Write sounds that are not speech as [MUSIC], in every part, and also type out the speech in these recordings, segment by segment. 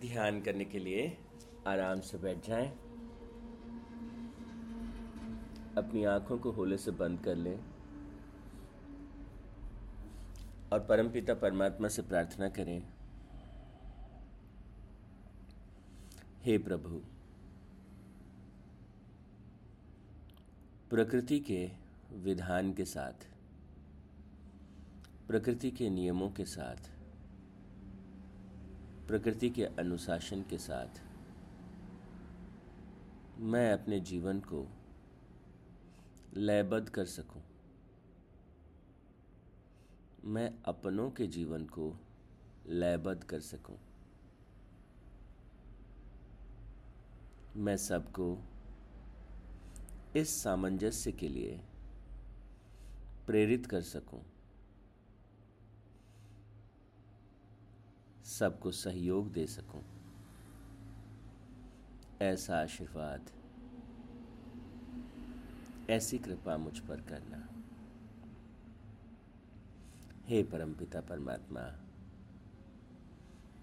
ध्यान करने के लिए आराम से बैठ जाएँ। अपनी आँखों को होले से बंद कर लें और परमपिता परमात्मा से प्रार्थना करें हे प्रभु, प्रकृति के विधान के साथ, प्रकृति के नियमों के साथ प्रकृति के अनुशासन के साथ मैं अपने जीवन को लयबद्ध कर सकूँ। मैं अपनों के जीवन को लयबद्ध कर सकूँ। मैं सबको इस सामंजस्य के लिए प्रेरित कर सकूँ। सबको सहयोग दे सकूँ। ऐसा आशीर्वाद, ऐसी कृपा मुझ पर करना। हे परमपिता परमात्मा,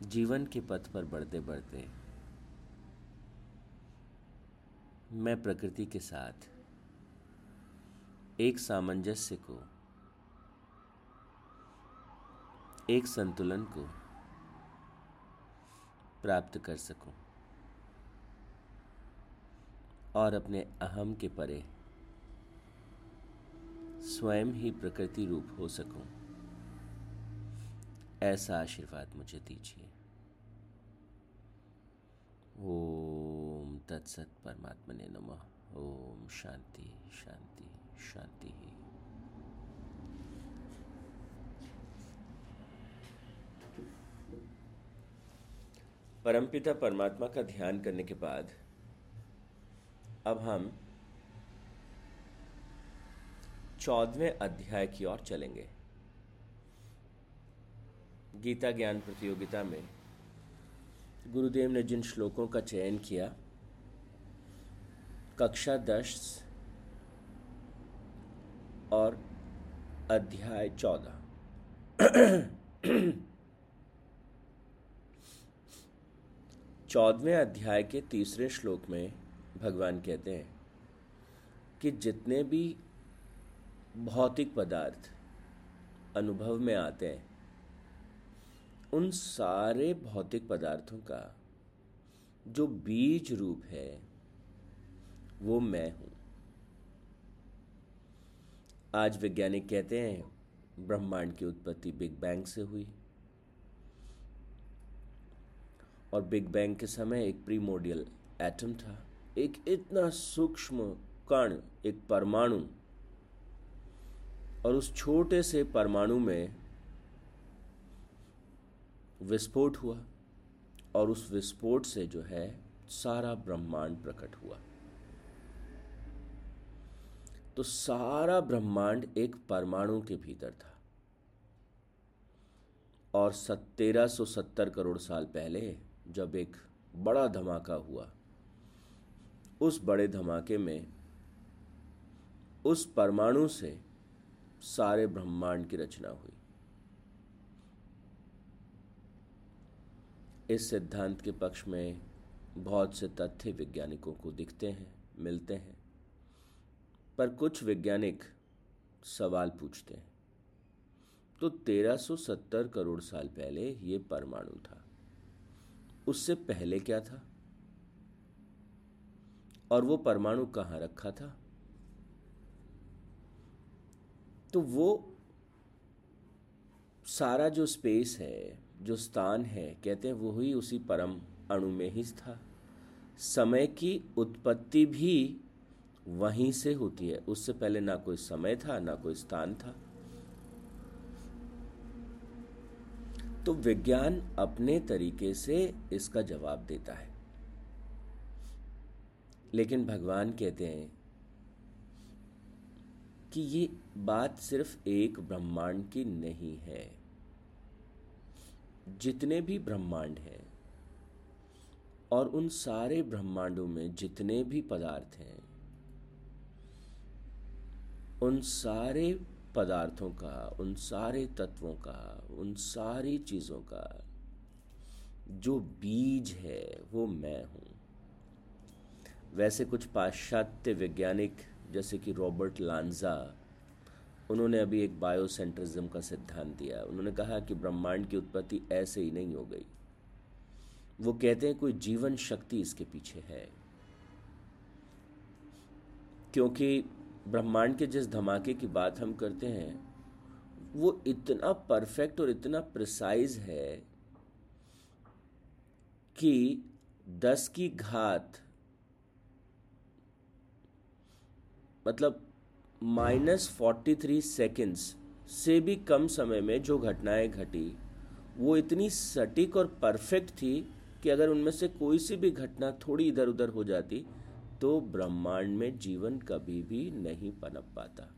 जीवन के पथ पर बढ़ते बढ़ते मैं प्रकृति के साथ एक सामंजस्य को, एक संतुलन को प्राप्त कर सकूँ। और अपने अहम के परे स्वयं ही प्रकृति रूप हो सकूँ। ऐसा आशीर्वाद मुझे दीजिए। ओम तत्सत परमात्मा ने नमः। ओम शांति शांति शांति। परमपिता परमात्मा का ध्यान करने के बाद, अब हम चौदहवें अध्याय की ओर चलेंगे। गीता ज्ञान प्रतियोगिता में गुरुदेव ने जिन श्लोकों का चयन किया, कक्षा दस और अध्याय चौदह। चौदहवें अध्याय के तीसरे श्लोक में भगवान कहते हैं कि जितने भी भौतिक पदार्थ अनुभव में आते हैं, उन सारे भौतिक पदार्थों का जो बीज रूप है, वो मैं हूँ। आज वैज्ञानिक कहते हैं, ब्रह्मांड की उत्पत्ति बिग बैंग से हुई। और बिग बैंग के समय एक प्रीमोडियल एटम था। एक इतना सूक्ष्म कण, एक परमाणु। और उस छोटे से परमाणु में विस्फोट हुआ और उस विस्फोट से जो है, सारा ब्रह्मांड प्रकट हुआ। तो सारा ब्रह्मांड एक परमाणु के भीतर था। और तेरह सौ सत्तर करोड़ साल पहले जब एक बड़ा धमाका हुआ, उस बड़े धमाके में उस परमाणु से सारे ब्रह्मांड की रचना हुई। इस सिद्धांत के पक्ष में बहुत से तथ्य वैज्ञानिकों को दिखते हैं, मिलते हैं, पर कुछ वैज्ञानिक सवाल पूछते हैं तो 1370 करोड़ साल पहले ये परमाणु था। उससे पहले क्या था? और वो परमाणु कहाँ रखा था? तो वो सारा जो स्पेस है, जो स्थान है, कहते हैं वो ही उसी परम अणु में ही था। समय की उत्पत्ति भी वहीं से होती है। उससे पहले ना कोई समय था, ना कोई स्थान था। तो विज्ञान अपने तरीके से इसका जवाब देता है। लेकिन भगवान कहते हैं कि ये बात सिर्फ़ एक ब्रह्मांड की नहीं है। जितने भी ब्रह्मांड हैं और उन सारे ब्रह्मांडों में जितने भी पदार्थ हैं, उन सारे पदार्थों का, उन सारे तत्वों का, उन सारी चीज़ों का, जो बीज है, वो मैं हूँ। वैसे कुछ पाश्चात्य वैज्ञानिक, जैसे कि रॉबर्ट लांजा, उन्होंने अभी एक बायोसेंट्रिज्म का सिद्धांत दिया। उन्होंने कहा कि ब्रह्मांड की उत्पत्ति ऐसे ही नहीं हो गई। वो कहते हैं कोई जीवन शक्ति इसके पीछे है। क्योंकि ब्रह्मांड के जिस धमाके की बात हम करते हैं, वो इतना परफेक्ट और इतना प्रिसाइज है कि दस की घात मतलब माइनस फोर्टी थ्री सेकेंड्स से भी कम समय में जो घटनाएँ घटी, वो इतनी सटीक और परफेक्ट थी कि अगर उनमें से कोई सी भी घटना थोड़ी इधर उधर हो जाती तो ब्रह्मांड में जीवन कभी भी नहीं पनप पाता।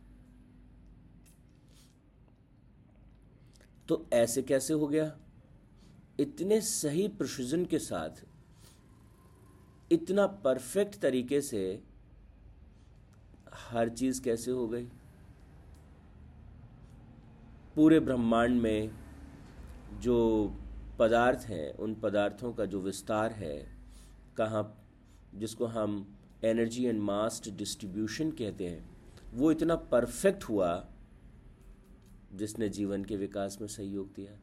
तो ऐसे कैसे हो गया? इतने सही प्रोसीजन के साथ, इतना परफेक्ट तरीके से हर चीज़ कैसे हो गई? पूरे ब्रह्मांड में जो पदार्थ हैं, उन पदार्थों का जो विस्तार है, कहाँ, जिसको हम एनर्जी एंड मास डिस्ट्रीब्यूशन कहते हैं। वो इतना परफेक्ट हुआ जिसने जीवन के विकास में सहयोग दिया।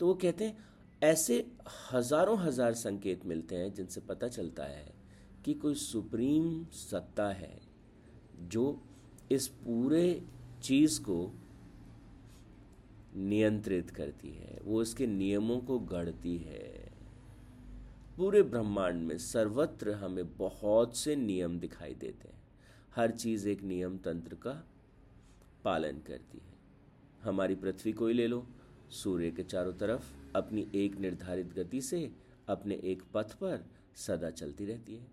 तो वो कहते हैं, ऐसे हज़ारों हज़ार संकेत मिलते हैं जिनसे पता चलता है कि कोई सुप्रीम सत्ता है जो इस पूरे चीज़ को नियंत्रित करती है, वो इसके नियमों को गढ़ती है। पूरे ब्रह्मांड में सर्वत्र हमें बहुत से नियम दिखाई देते हैं। हर चीज़ एक नियम तंत्र का पालन करती है। हमारी पृथ्वी को ही ले लो। सूर्य के चारों तरफ़ अपनी एक निर्धारित गति से अपने एक पथ पर सदा चलती रहती है।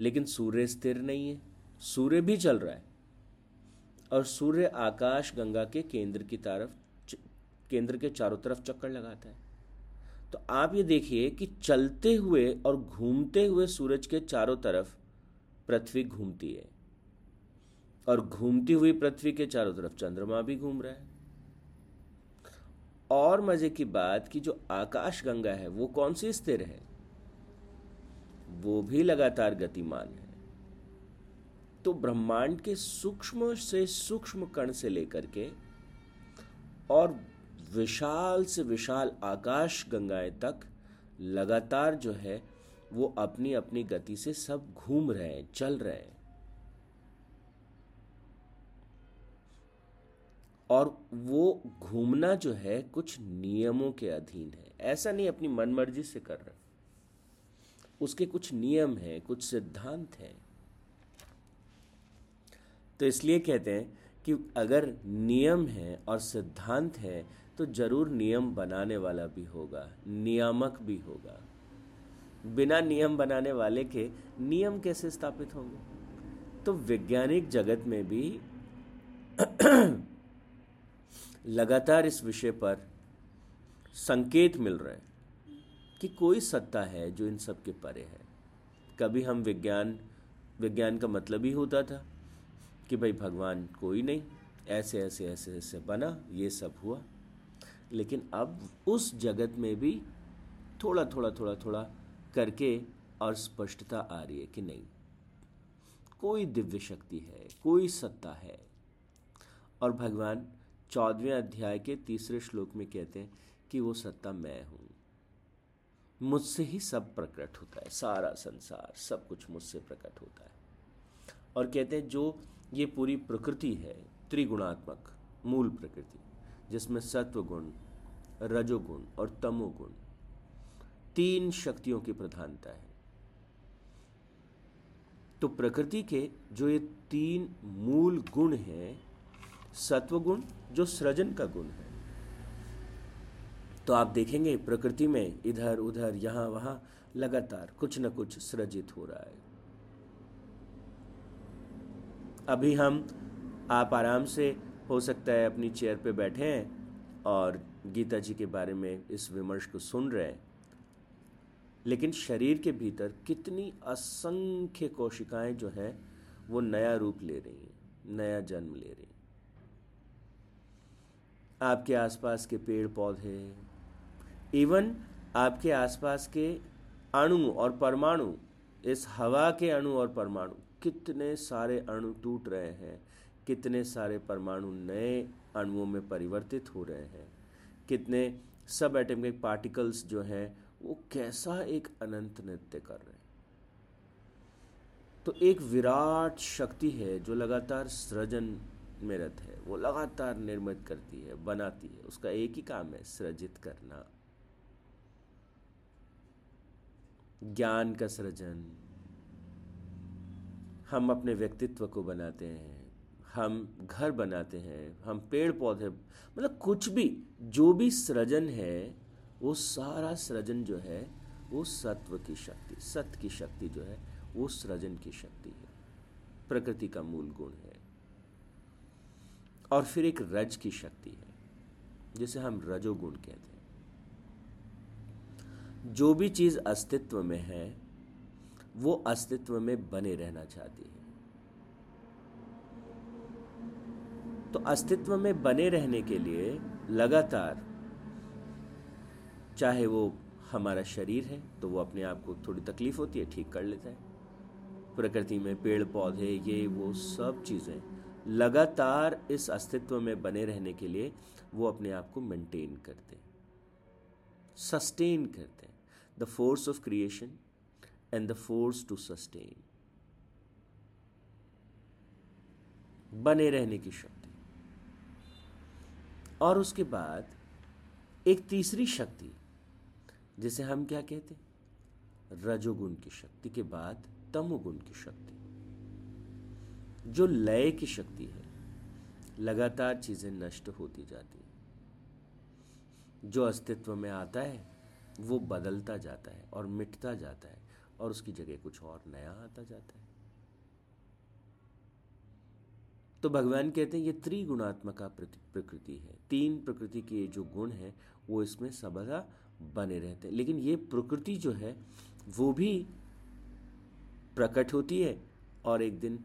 लेकिन सूर्य स्थिर नहीं है। सूर्य भी चल रहा है। और सूर्य आकाश गंगा के केंद्र की तरफ़ केंद्र के चारों तरफ़ चक्कर लगाता है। तो आप ये देखिए कि चलते हुए और घूमते हुए सूरज के चारों तरफ़ पृथ्वी घूमती है। और घूमती हुई पृथ्वी के चारों तरफ़ चंद्रमा भी घूम रहा है। और मज़े की बात कि जो आकाश गंगा है, वो कौन सी स्थिर है? वो भी लगातार गतिमान है। तो ब्रह्मांड के सूक्ष्म से सूक्ष्म कण से लेकर के और विशाल से विशाल आकाश गंगाएँ तक लगातार जो है, वो अपनी अपनी गति से सब घूम रहे हैं, चल रहे हैं। और वो घूमना जो है, कुछ नियमों के अधीन है। ऐसा नहीं अपनी मनमर्जी से कर रहे। उसके कुछ नियम हैं, कुछ सिद्धांत हैं। तो इसलिए कहते हैं कि अगर नियम है और सिद्धांत है तो ज़रूर नियम बनाने वाला भी होगा, नियामक भी होगा। बिना नियम बनाने वाले के नियम कैसे स्थापित होंगे? तो वैज्ञानिक जगत में भी [CLEARS THROAT] लगातार इस विषय पर संकेत मिल रहे हैं कि कोई सत्ता है जो इन सब के परे है। कभी हम विज्ञान विज्ञान का मतलब ही होता था कि भाई भगवान कोई नहीं, ऐसे ऐसे ऐसे ऐसे बना, ये सब हुआ। लेकिन अब उस जगत में भी थोड़ा थोड़ा थोड़ा थोड़ा करके और स्पष्टता आ रही है कि नहीं। कोई दिव्य शक्ति है, कोई सत्ता है। और भगवान चौदहवें अध्याय के तीसरे श्लोक में कहते हैं कि वो सत्ता मैं हूँ। मुझसे ही सब प्रकट होता है, सारा संसार, सब कुछ मुझसे प्रकट होता है। और कहते हैं, जो ये पूरी प्रकृति है, त्रिगुणात्मक, मूल प्रकृति जिसमें सत्व गुण रजोगुण और तमोगुण तीन शक्तियों की प्रधानता है। तो प्रकृति के जो ये तीन मूल गुण हैं, सत्वगुण जो सृजन का गुण है। तो आप देखेंगे प्रकृति में इधर, उधर, यहाँ, वहाँ लगातार कुछ न कुछ सृजित हो रहा है। अभी हम आप आराम से हो सकता है अपनी चेयर पे बैठे हैं और गीता जी के बारे में इस विमर्श को सुन रहे हैं। लेकिन शरीर के भीतर कितनी असंख्य कोशिकाएँ जो हैं, वो नया रूप ले रही हैं, नया जन्म ले रही हैं। आपके आसपास के पेड़ पौधे इवन आपके आसपास के अणु और परमाणु, इस हवा के अणु और परमाणु, कितने सारे अणु टूट रहे हैं कितने सारे परमाणु नए अणुओं में परिवर्तित हो रहे हैं, कितने सब एटमिक पार्टिकल्स जो हैं, वो कैसा एक अनंत नृत्य कर रहे हैं। तो एक विराट शक्ति है जो लगातार सृजन में रत है, वो लगातार निर्मित करती है, बनाती है, उसका एक ही काम है, सृजित करना। ज्ञान का सृजन। हम अपने व्यक्तित्व को बनाते हैं। हम घर बनाते हैं, हम पेड़ पौधे मतलब कुछ भी, जो भी सृजन है, वो सारा सृजन जो है, वो सत्व की शक्ति, सत्य की शक्ति जो है, वो सृजन की शक्ति है। प्रकृति का मूल गुण है। और फिर एक रज की शक्ति है, जिसे हम रजोगुण कहते हैं। जो भी चीज़ अस्तित्व में है, वो अस्तित्व में बने रहना चाहती है। तो अस्तित्व में बने रहने के लिए लगातार चाहे वो हमारा शरीर है तो वो अपने आप को थोड़ी तकलीफ़ होती है, ठीक कर लेता है। प्रकृति में पेड़, पौधे, ये, वो, सब चीज़ें लगातार इस अस्तित्व में बने रहने के लिए वो अपने आप को मेंटेन करते सस्टेन करते हैं। The force of creation and the force to sustain बने रहने की शक्ति। और उसके बाद एक तीसरी शक्ति, जिसे हम क्या कहते हैं? रजोगुण की शक्ति के बाद तमोगुण की शक्ति। जो लय की शक्ति है, लगातार चीज़ें नष्ट होती जाती है। जो अस्तित्व में आता है, वो बदलता जाता है और मिटता जाता है और उसकी जगह कुछ और नया आता जाता है। तो भगवान कहते हैं, ये त्रिगुणात्मका प्रकृति है। तीन प्रकृति के जो गुण हैं, वो इसमें सबदा बने रहते हैं। लेकिन ये प्रकृति जो है, वो भी प्रकट होती है और एक दिन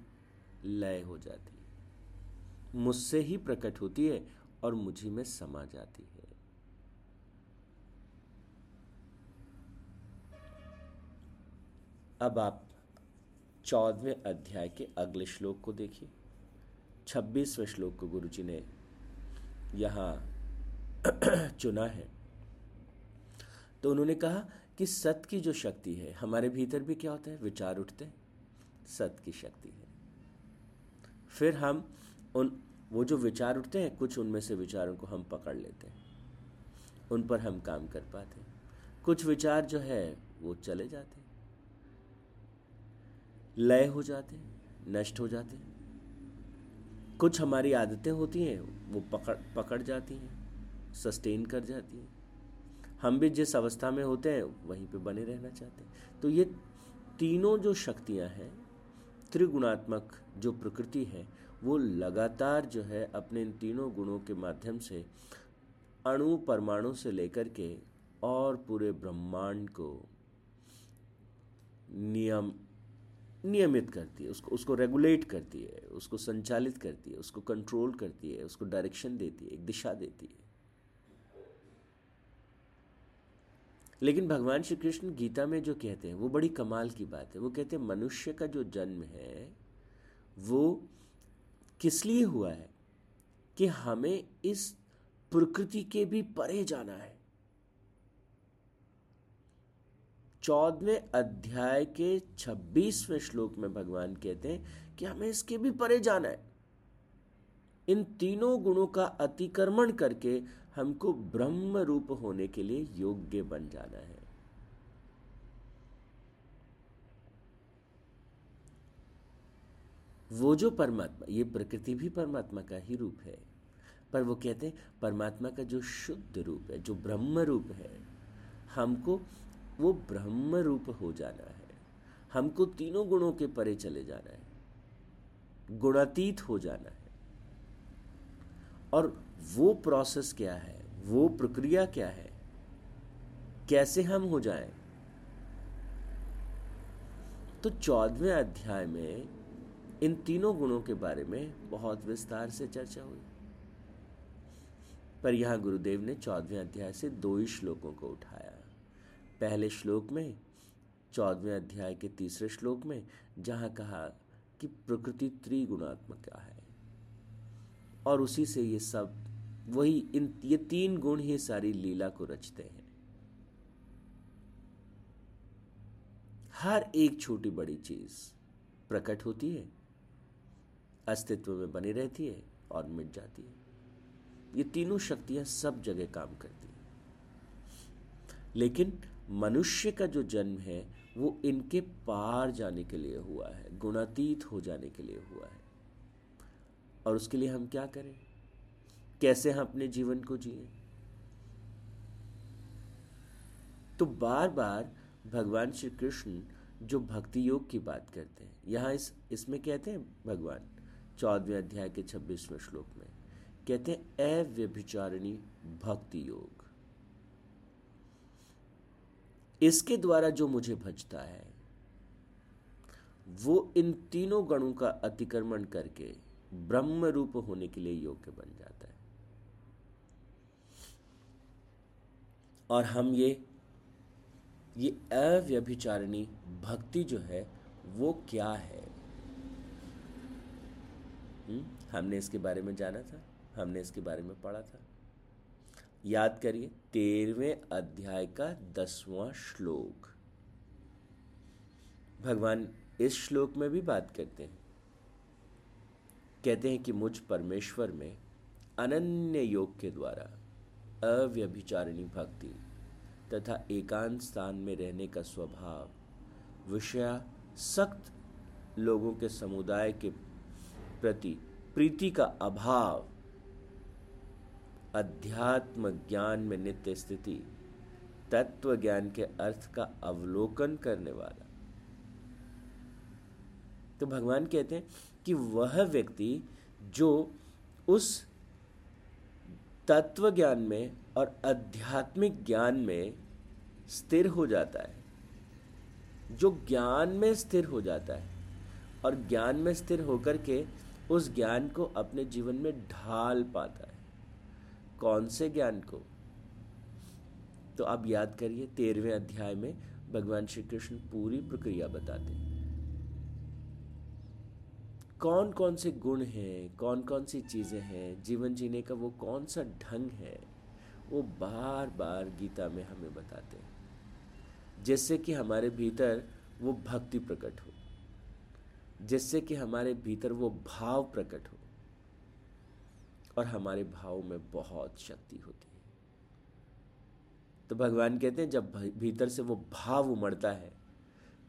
लय हो जाती है। मुझसे ही प्रकट होती है और मुझी में समा जाती है। अब आप चौदहवें अध्याय के अगले श्लोक को देखिए। छब्बीसवें श्लोक को गुरु जी ने यहाँ [CLEARS THROAT] चुना है। तो उन्होंने कहा कि सत की जो शक्ति है, हमारे भीतर भी क्या होता है? विचार उठते हैं। सत की शक्ति है। फिर हम उन, वो जो विचार उठते हैं, कुछ उनमें से विचारों को हम पकड़ लेते हैं। उन पर हम काम कर पाते हैं। कुछ विचार जो है, वो चले जाते हैं। लय हो जाते हैं, नष्ट हो जाते हैं। कुछ हमारी आदतें होती हैं, वो पकड़ पकड़ जाती हैं सस्टेन कर जाती हैं। हम भी जिस अवस्था में होते हैं, वहीं पे बने रहना चाहते हैं। तो ये तीनों जो शक्तियाँ हैं, त्रिगुणात्मक जो प्रकृति है, वो लगातार जो है अपने इन तीनों गुणों के माध्यम से अणु परमाणु से लेकर के और पूरे ब्रह्मांड को नियम नियमित करती है, उसको उसको रेगुलेट करती है, उसको संचालित करती है, उसको कंट्रोल करती है, उसको डायरेक्शन देती है, एक दिशा देती है। लेकिन भगवान श्री कृष्ण गीता में जो कहते हैं, वो बड़ी कमाल की बात है। वो कहते हैं, मनुष्य का जो जन्म है, वो किस लिए हुआ है कि हमें इस प्रकृति के भी परे जाना है? चौदहवें अध्याय के छब्बीसवें श्लोक में भगवान कहते हैं कि हमें इसके भी परे जाना है। इन तीनों गुणों का अतिक्रमण करके हमको ब्रह्म रूप होने के लिए योग्य बन जाना है। वो जो परमात्मा, ये प्रकृति भी परमात्मा का ही रूप है। पर वो कहते हैं, परमात्मा का जो शुद्ध रूप है, जो ब्रह्म रूप है, हमको वो ब्रह्म रूप हो जाना है। हमको तीनों गुणों के परे चले जाना है। गुणातीत हो जाना है। और वो प्रोसेस क्या है? वो प्रक्रिया क्या है? कैसे हम हो जाएँ? तो चौदहवें अध्याय में इन तीनों गुणों के बारे में बहुत विस्तार से चर्चा हुई। पर यहाँ गुरुदेव ने चौदहवें अध्याय से दो ही श्लोकों को उठाया। पहले श्लोक में, चौदहवें अध्याय के तीसरे श्लोक में, जहाँ कहा कि प्रकृति त्रिगुणात्मक है। और उसी से ये सब, वही इन, ये तीन गुण ही सारी लीला को रचते हैं। हर एक छोटी बड़ी चीज़ प्रकट होती है, अस्तित्व में बनी रहती है और मिट जाती है। ये तीनों शक्तियाँ सब जगह काम करती हैं। लेकिन मनुष्य का जो जन्म है, वो इनके पार जाने के लिए हुआ है, गुणातीत हो जाने के लिए हुआ है। और उसके लिए हम क्या करें? कैसे हम अपने जीवन को जिए? तो बार बार भगवान श्री कृष्ण जो भक्ति योग की बात करते हैं, यहाँ इस, इसमें कहते हैं भगवान, चौदहवें अध्याय के छब्बीसवें श्लोक में, कहते हैं, अव्यभिचारिणी भक्ति योग। इसके द्वारा जो मुझे भजता है, वो इन तीनों गणों का अतिक्रमण करके ब्रह्म रूप होने के लिए योग्य बन जाता है और हम ये ये अव्यभिचारिणी भक्ति जो है, वो क्या है हुँ? हम्म? हमने इसके बारे में जाना था, हमने इसके बारे में पढ़ा था याद करिए तेरहवें अध्याय का दसवां श्लोक। भगवान इस श्लोक में भी बात करते हैं। कहते हैं कि मुझ परमेश्वर में अनन्य योग के द्वारा अव्यभिचारिणी भक्ति तथा एकांत स्थान में रहने का स्वभाव विषया सख्त लोगों के समुदाय के प्रति प्रीति का अभाव अध्यात्म ज्ञान में नित्य स्थिति तत्व ज्ञान के अर्थ का अवलोकन करने वाला। तो भगवान कहते हैं कि वह व्यक्ति जो उस तत्व ज्ञान में और आध्यात्मिक ज्ञान में स्थिर हो जाता है, जो ज्ञान में स्थिर हो जाता है और ज्ञान में स्थिर होकर के उस ज्ञान को अपने जीवन में ढाल पाता है। कौन से ज्ञान को? तो अब याद करिए, तेरहवें अध्याय में भगवान श्री कृष्ण पूरी प्रक्रिया बताते हैं। कौन कौन से गुण हैं कौन कौन सी चीज़ें हैं, जीवन जीने का वो कौन सा ढंग है, वो बार बार गीता में हमें बताते हैं। जिससे कि हमारे भीतर वो भक्ति प्रकट हो। जिससे कि हमारे भीतर वो भाव प्रकट हो। और हमारे भाव में बहुत शक्ति होती है। तो भगवान कहते हैं, जब भीतर से वो भाव उमड़ता है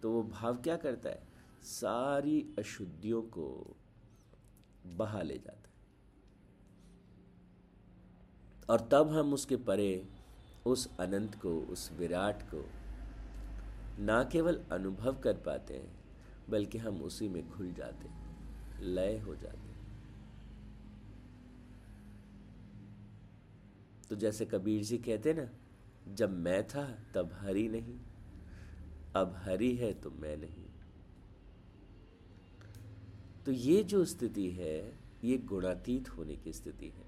तो वो भाव क्या करता है? सारी अशुद्धियों को बहा ले जाता है। और तब हम उसके परे, उस अनंत को, उस विराट को ना केवल अनुभव कर पाते हैं, बल्कि हम उसी में घुल जाते लय हो जाते तो जैसे कबीर जी कहते ना, जब मैं था, तब हरी नहीं, अब हरी है तो मैं नहीं। तो ये जो स्थिति है, ये गुणातीत होने की स्थिति है।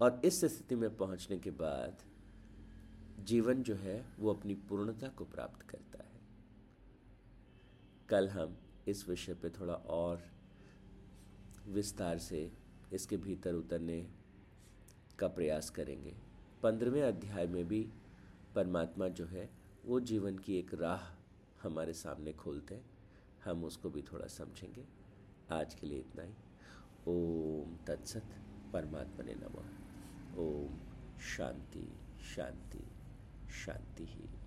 और इस स्थिति में पहुँचने के बाद, जीवन जो है, वो अपनी पूर्णता को प्राप्त करता है। कल हम इस विषय पे थोड़ा और विस्तार से इसके भीतर उतरने का प्रयास करेंगे। पंद्रहवें अध्याय में भी परमात्मा जो है, वो जीवन की एक राह हमारे सामने खोलते हैं। हम उसको भी थोड़ा समझेंगे। आज के लिए इतना ही। ओम तत्सत परमात्मा ने नमः। ओम शांति शांति शांति ही।